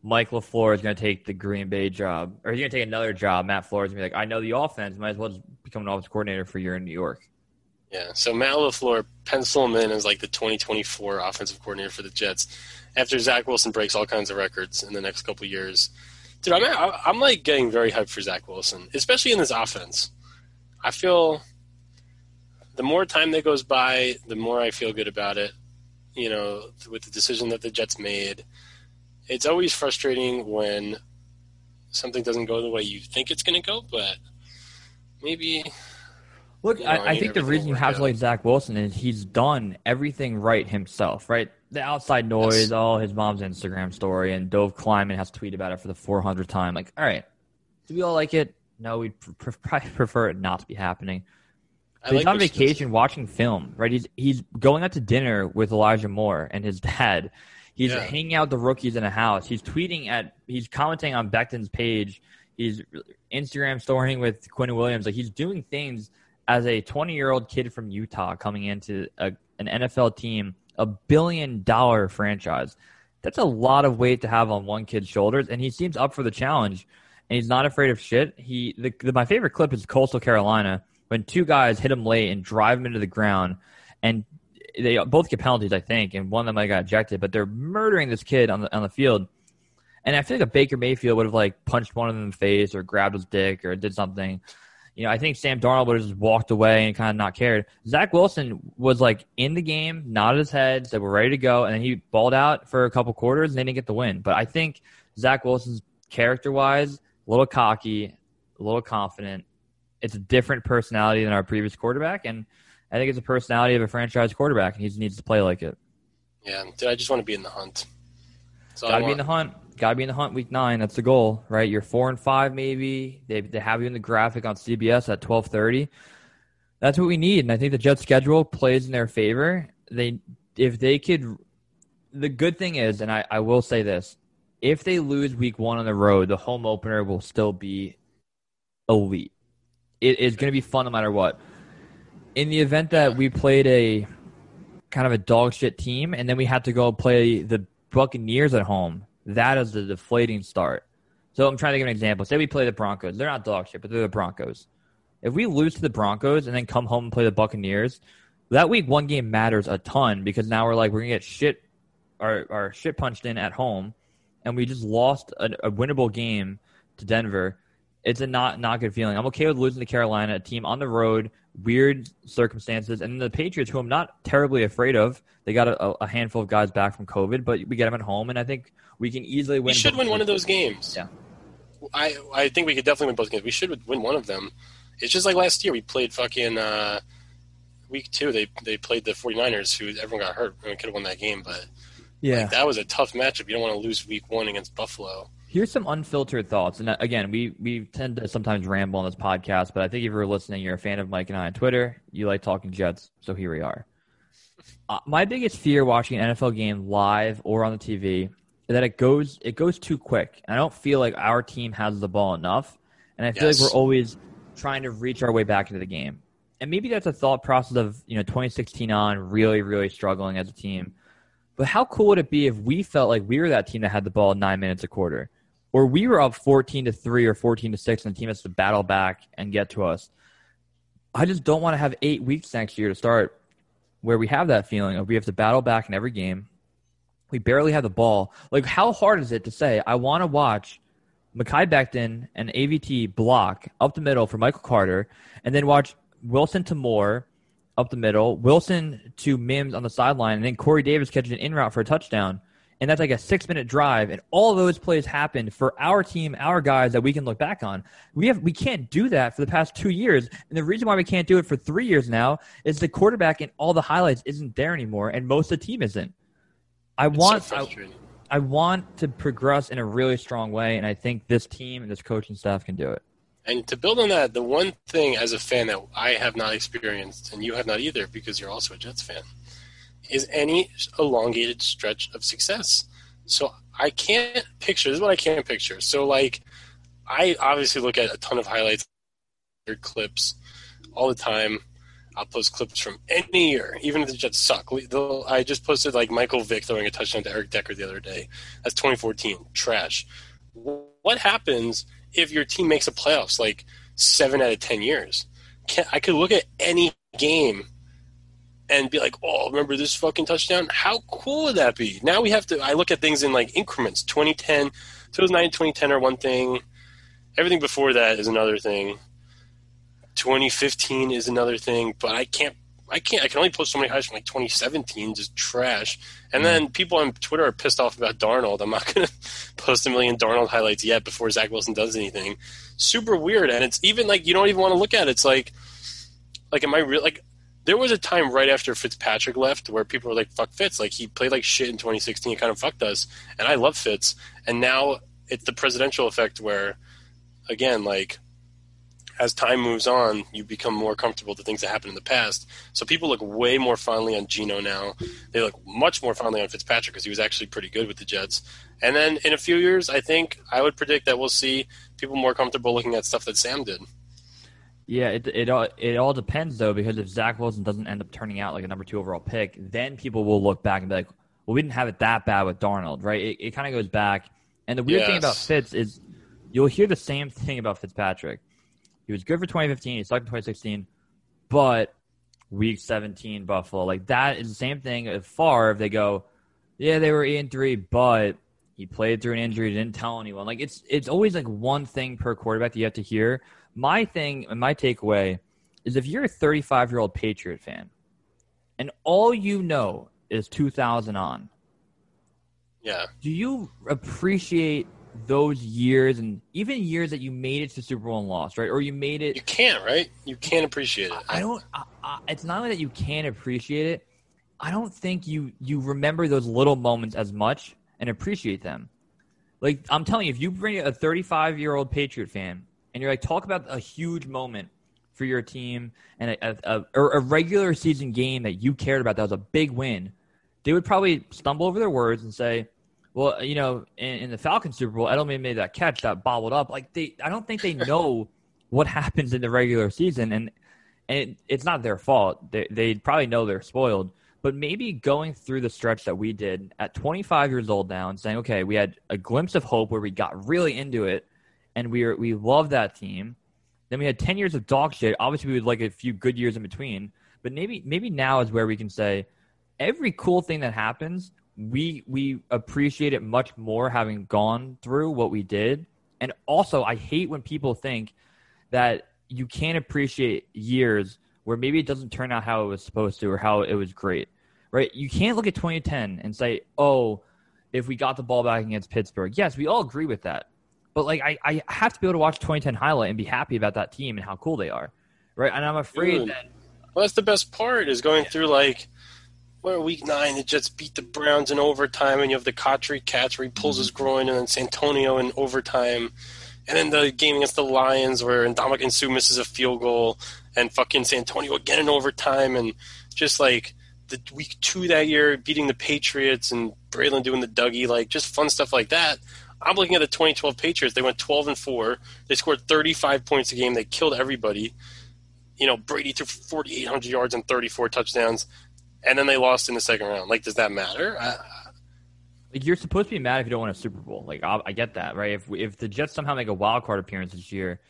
Mike LaFleur is going to take the Green Bay job, or he's going to take another job. Matt LaFleur is going to be like, I know the offense, might as well just become an offensive coordinator for a year in New York. Yeah, so Matt LaFleur pencil him in as like the 2024 offensive coordinator for the Jets after Zach Wilson breaks all kinds of records in the next couple years. Dude, I'm, I'm like getting very hyped for Zach Wilson, especially in this offense. I feel the more time that goes by, the more I feel good about it. You know, with the decision that the Jets made, it's always frustrating when something doesn't go the way you think it's going to go, but maybe. Look, you know, I, I, think the reason you have to like Zach Wilson is he's done everything right himself, right? The outside noise, yes. all his mom's Instagram story, and Dov Kleiman has tweeted about it for the 400th time. Like, all right, do we all like it? No, we'd pr- [LAUGHS] probably prefer it not to be happening. So he's like on vacation watching film, right? He's he's going out to dinner with Elijah Moore and his [LAUGHS] dad. He's yeah. hanging out the rookies in a house. He's tweeting at. He's commenting on Becton's page. He's Instagram storying with Quinn Williams. Like he's doing things as a 20 year old kid from Utah coming into a, an NFL team, a billion dollar franchise. That's a lot of weight to have on one kid's shoulders, and he seems up for the challenge and he's not afraid of shit. He the, the, my favorite clip is Coastal Carolina when two guys hit him late and drive him into the ground, and they both get penalties, I think, and one of them might got ejected, but they're murdering this kid on the on the field. And I feel like a Baker Mayfield would have like punched one of them in the face or grabbed his dick or did something. You know, I think Sam Darnold would have just walked away and kind of not cared. Zach Wilson was like in the game, nodded his head, said we're ready to go, and then he balled out for a couple quarters and they didn't get the win. But I think Zach Wilson's character wise, a little cocky, a little confident. It's a different personality than our previous quarterback, and I think it's a personality of a franchise quarterback, and he just needs to play like it. Yeah, dude, I just want to be in the hunt. Got to be in the hunt. Got to be in the hunt week nine. That's the goal, right? You're four and five, maybe. They they have you in the graphic on CBS at twelve thirty. That's what we need, and I think the Jets' schedule plays in their favor. They if they could. The good thing is, and I, I will say this: if they lose week one on the road, the home opener will still be elite. It is going to be fun no matter what. In the event that we played a kind of a dog shit team, and then we had to go play the Buccaneers at home, that is the deflating start. So I'm trying to give an example. Say we play the Broncos. They're not dog shit, but they're the Broncos. If we lose to the Broncos and then come home and play the Buccaneers, that week one game matters a ton because now we're like we're gonna get shit our, our shit punched in at home and we just lost a, a winnable game to Denver. It's a not not good feeling. I'm okay with losing to Carolina, a team on the road, weird circumstances, and the Patriots, who I'm not terribly afraid of. They got a, a handful of guys back from COVID, but we get them at home, and I think we can easily win. We should win one of those games. Yeah. I I think we could definitely win both games. We should win one of them. It's just like last year we played fucking uh, week two. They they played the 49ers who everyone got hurt we could have won that game, but yeah, like, that was a tough matchup. You don't want to lose week one against Buffalo. Here's some unfiltered thoughts, and uh, again, we we tend to sometimes ramble on this podcast, but I think if you're listening, you're a fan of Mike and I on Twitter. You like talking Jets, so here we are. Uh, my biggest fear watching an NFL game live or on the TV is that it goes it goes too quick. And I don't feel like our team has the ball enough, and I feel yes. like we're always trying to reach our way back into the game. And maybe that's a thought process of you know 2016 on really really struggling as a team. But how cool would it be if we felt like we were that team that had the ball nine minutes a quarter, or we were up 14 to three or 14 to six, and the team has to battle back and get to us? I just don't want to have eight weeks next year to start where we have that feeling of we have to battle back in every game we barely have the ball. Like, how hard is it to say, I want to watch Mekhi Becton and AVT block up the middle for Michael Carter, and then watch Wilson to Moore up the middle, Wilson to Mims on the sideline, and then Corey Davis catches an in route for a touchdown. And that's like a six minute drive, and all those plays happened for our team, our guys that we can look back on. We have we can't do that for the past two years, and the reason why we can't do it for three years now is the quarterback in all the highlights isn't there anymore, and most of the team isn't. I it's want so I, I want to progress in a really strong way, and I think this team and this coaching staff can do it. And to build on that, the one thing as a fan that I have not experienced, and you have not either, because you're also a Jets fan, is any elongated stretch of success. So I can't picture. This is what I can't picture. So like, I obviously look at a ton of highlights, clips, all the time. I'll post clips from any year, even if the Jets suck. I just posted like Michael Vick throwing a touchdown to Eric Decker the other day. That's 2014. Trash. What happens if your team makes a playoffs like seven out of ten years? Can, I could look at any game and be like, "Oh, remember this fucking touchdown? How cool would that be?" Now we have to. I look at things in like increments. 2010, 2009, 2010 are one thing. Everything before that is another thing. 2015 is another thing, but I can't. I can't. I can only post so many highlights from like 2017, just trash. And then mm. people on Twitter are pissed off about Darnold. I'm not [LAUGHS] going to post a million Darnold highlights yet before Zach Wilson does anything. Super weird, and it's even like you don't even want to look at it. It's like, like, am I real? Like, there was a time right after Fitzpatrick left where people were like, "Fuck Fitz!" Like he played like shit in 2016. It kind of fucked us, and I love Fitz. And now it's the presidential effect where, again, like as time moves on, you become more comfortable to things that happened in the past. So people look way more fondly on Geno now. They look much more fondly on Fitzpatrick because he was actually pretty good with the Jets. And then in a few years, I think I would predict that we'll see people more comfortable looking at stuff that Sam did. Yeah, it it all it all depends though because if Zach Wilson doesn't end up turning out like a number two overall pick, then people will look back and be like, "Well, we didn't have it that bad with Darnold, right?" It, it kind of goes back. And the weird yes. thing about Fitz is you'll hear the same thing about Fitzpatrick he was good for 2015. He sucked in 2016. but week 17 Buffalo. Like that is the same thing if Favre, they go, yeah, they were 8 and 3, but he played through an injury, didn't tell anyone. Like it's it's always like one thing per quarterback that you have to hear. My thing and my takeaway is if you're a 35 year old Patriot fan and all you know is 2000 on, Yeah. do you appreciate those years and even years that you made it to Super Bowl and lost, right? Or you made it You can't, right? You can't appreciate it. I don't. I, I, it's not only that you can't appreciate it. I don't think you you remember those little moments as much and appreciate them. Like I'm telling you, if you bring a 35 year old Patriot fan and you're like, talk about a huge moment for your team and a, a, a, a regular season game that you cared about that was a big win, they would probably stumble over their words and say, "Well, you know, in, in the Falcons Super Bowl, Edelman made that catch that bobbled up." Like they, I don't think they [LAUGHS] know what happens in the regular season, and and it, it's not their fault. They they probably know they're spoiled, but maybe going through the stretch that we did at 25 years old now and saying, okay, we had a glimpse of hope where we got really into it, and we were, we love that team. Then we had 10 years of dog shit. Obviously, we would like a few good years in between, but maybe maybe now is where we can say every cool thing that happens, we we appreciate it much more having gone through what we did. And also, I hate when people think that you can't appreciate years where maybe it doesn't turn out how it was supposed to or how it was great, right? You can't look at 2010 and say, oh, if we got the ball back against Pittsburgh. Yes, we all agree with that. But like, I, I have to be able to watch 2010 highlight and be happy about that team and how cool they are, right? And I'm afraid Dude. that Well, that's the best part is going through like, week nine, the Jets beat the Browns in overtime, and you have the Cotchery catch where he pulls his groin, and then Santonio in overtime, and then the game against the Lions where Ndamukong Suh misses a field goal, and fucking Santonio again in overtime, and just like the week two that year beating the Patriots and Braylon doing the Dougie, like just fun stuff like that. I'm looking at the 2012 Patriots. They went 12 and four. They scored 35 points a game. They killed everybody you know, Brady threw 4,800 yards and 34 touchdowns, and then they lost in the second round. Like, does that matter? I, Like you're supposed to be mad if you don't win a Super Bowl. Like I, I get that, right? If if the Jets somehow make a wild card appearance this year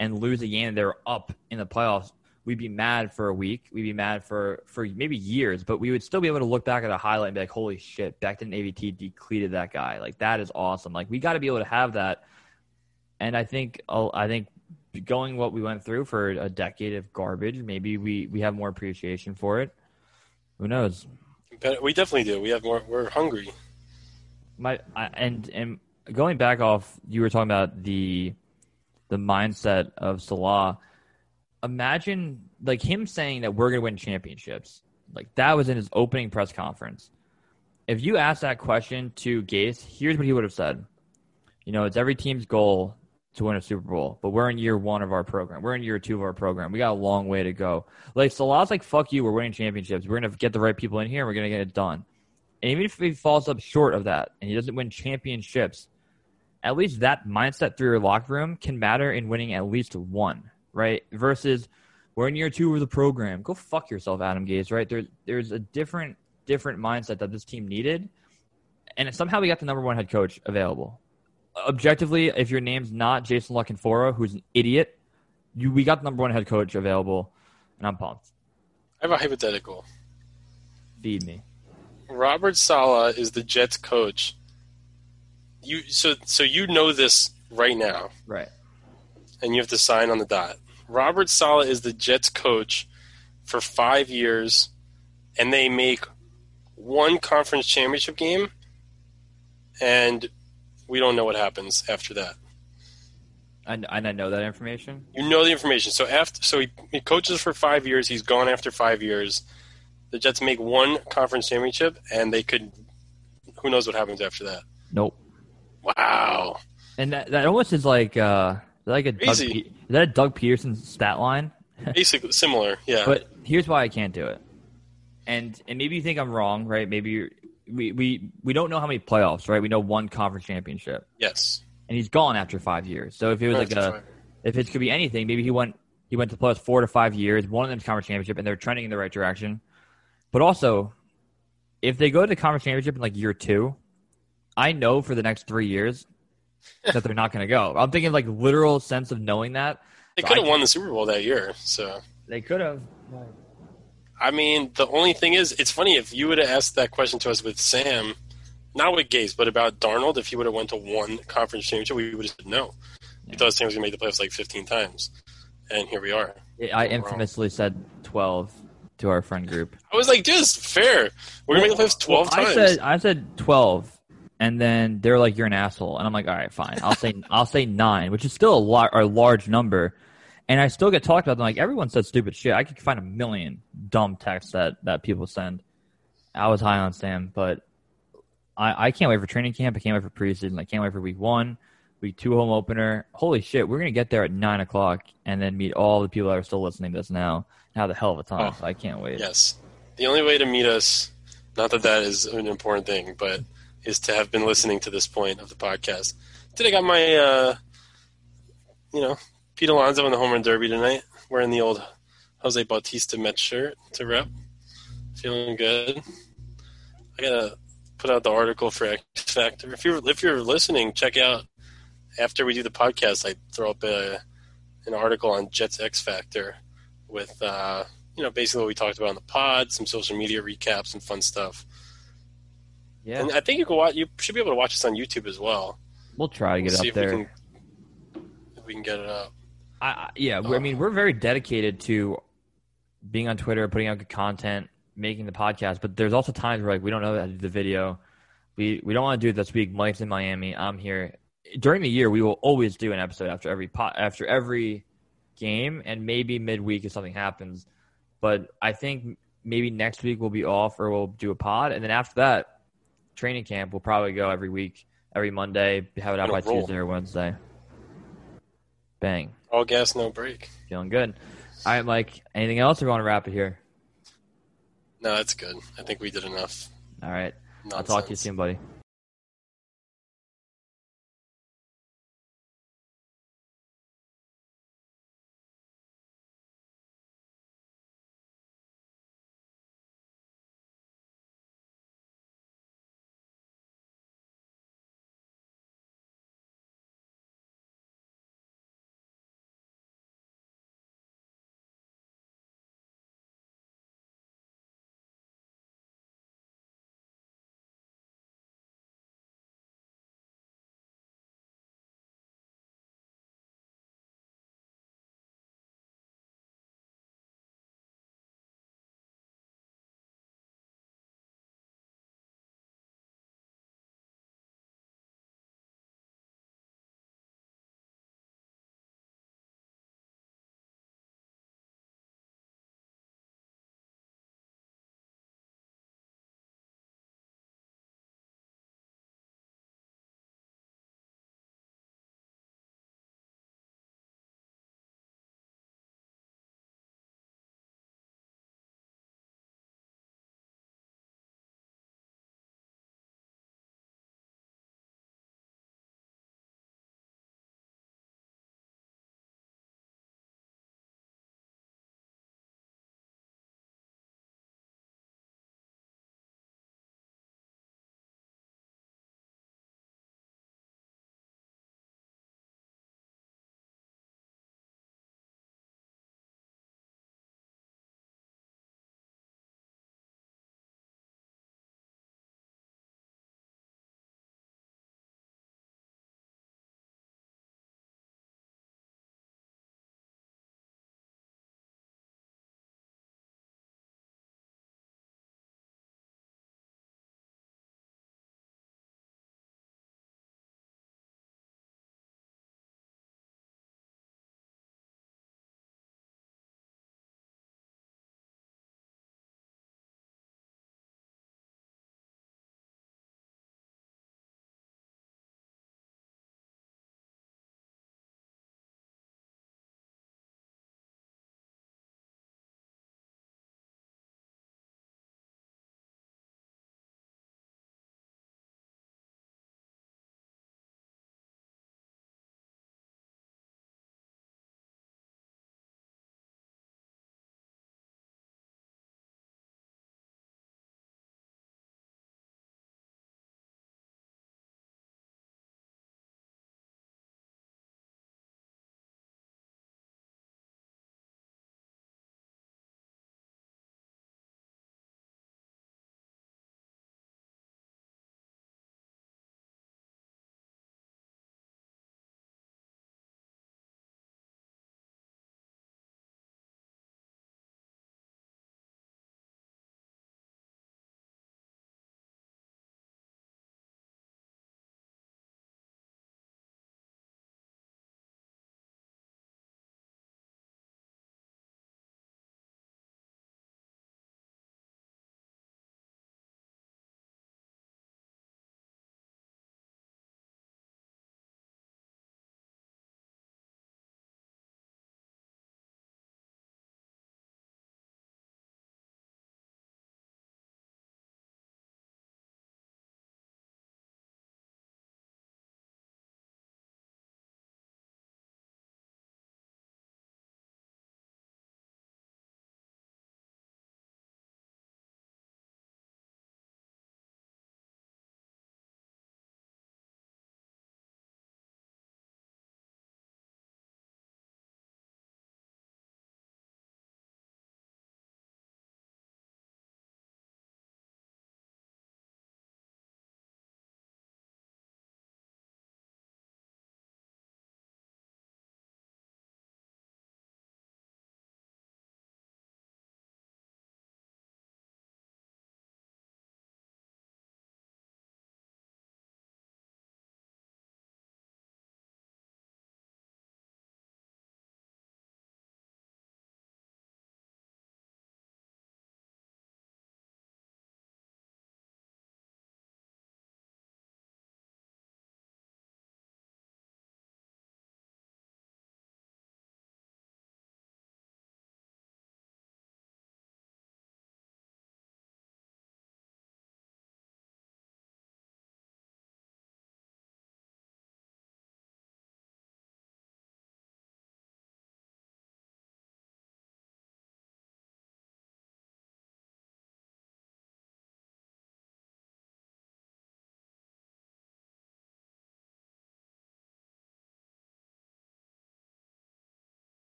and lose a game, they're up in the playoffs. We'd be mad for a week. We'd be mad for for maybe years, but we would still be able to look back at a highlight and be like, "Holy shit, Becton AVT depleted that guy. Like that is awesome. Like we got to be able to have that." And I think oh, I think going what we went through for a decade of garbage, maybe we we have more appreciation for it. Who knows? we definitely do. We have more. We're hungry. my I, and and going back off, you were talking about the the mindset of Saleh. Imagine like him saying that we're going to win championships. Like that was in his opening press conference. If you asked that question to Gase, here's what he would have said. You know, it's every team's goal to win a Super Bowl, but we're in year one of our program. We're in year two of our program. We got a long way to go. Like Saleh's like, fuck you, we're winning championships. We're gonna get the right people in here and we're gonna get it done. And even if he falls up short of that and he doesn't win championships, at least that mindset through your locker room can matter in winning at least one, right? Versus we're in year two of the program. Go fuck yourself, Adam Gase, right? There, there's a different different mindset that this team needed. And somehow we got the number one head coach available. Objectively, if your name's not Jason La Canfora, who's an idiot, you we got the number one head coach available, and I'm pumped. I have a hypothetical. Feed me. Robert Saleh is the Jets coach. You so so you know this right now, Right. and you have to sign on the dot. Robert Saleh is the Jets coach for five years, and they make one conference championship game, and we don't know what happens after that. And, and I know that information. You know the information. So after, so he, he coaches for five years. He's gone after five years. The Jets make one conference championship, and they could. Who knows what happens after that? Nope. Wow. And that, that almost is like uh like a Doug. Pe- is that a Doug Pederson stat line? [LAUGHS] Basically similar. Yeah. But here's why I can't do it. And and maybe you think I'm wrong, right? Maybe you're, we we we don't know how many playoffs, right? We know one conference championship, yes. and he's gone after five years. So if it was like a if it could be anything, maybe he went he went to plus four to five years, one of them's conference championship, and they're trending in the right direction. But also, if they go to the conference championship in like year two, I know for the next three years that they're not going to go. I'm thinking like literal sense of knowing that. They So could have won the Super Bowl that year. So They could have. I mean, the only thing is, it's funny if you would have asked that question to us with Sam, not with Gase, but about Darnold. If he would have went to one conference championship, we would have said no. We thought Sam was going to make the playoffs like 15 times, and here we are. I infamously said twelve to our friend group. I was like, dude, it's fair. We're going to make the playoffs 12 Well, times. I said I said twelve, and then they're like, "You're an asshole," and I'm like, "All right, fine. I'll say [LAUGHS] I'll say nine, which is still a lot a large number." And I still get talked about. them like everyone said stupid shit. I could find a million dumb texts that that people send. I was high on Sam, but I I can't wait for training camp. I can't wait for preseason. I can't wait for week one, week two home opener. Holy shit, we're gonna get there at nine o'clock and then meet all the people that are still listening to this now. Have the hell of a time. Oh. So I can't wait. Yes. The only way to meet us, not that that is an important thing, but is to have been listening to this point of the podcast. Did I got my, uh, you know, Pete Alonso in the home run derby tonight, wearing the old Jose Bautista Mets shirt to rep. Feeling good. I gotta put out the article for X Factor. If you're if you're listening, check out after we do the podcast. I throw up a, an article on Jets X Factor with uh, you know basically what we talked about on the pod, some social media recaps, some fun stuff. Yeah, And I think you can watch. You should be able to watch this on YouTube as well. we'll try to get it up if there. we can if we can get it up. I, I, yeah, we I mean, we're very dedicated to being on Twitter, putting out good content, making the podcast. But there's also times where like we don't know how to do the video. We we don't want to do it this week. Mike's in Miami. I'm here. During the year, we will always do an episode after every pot after every game, and maybe midweek if something happens. But I think maybe next week we'll be off, or we'll do a pod, and then after that, training camp we'll probably go every week, every Monday, have it out by roll. Tuesday or Wednesday. Bang. All gas, no break. Feeling good. All right, Mike. Anything else, or we want to wrap it here? No, that's good. I think we did enough. All right. I'll talk to you soon, buddy.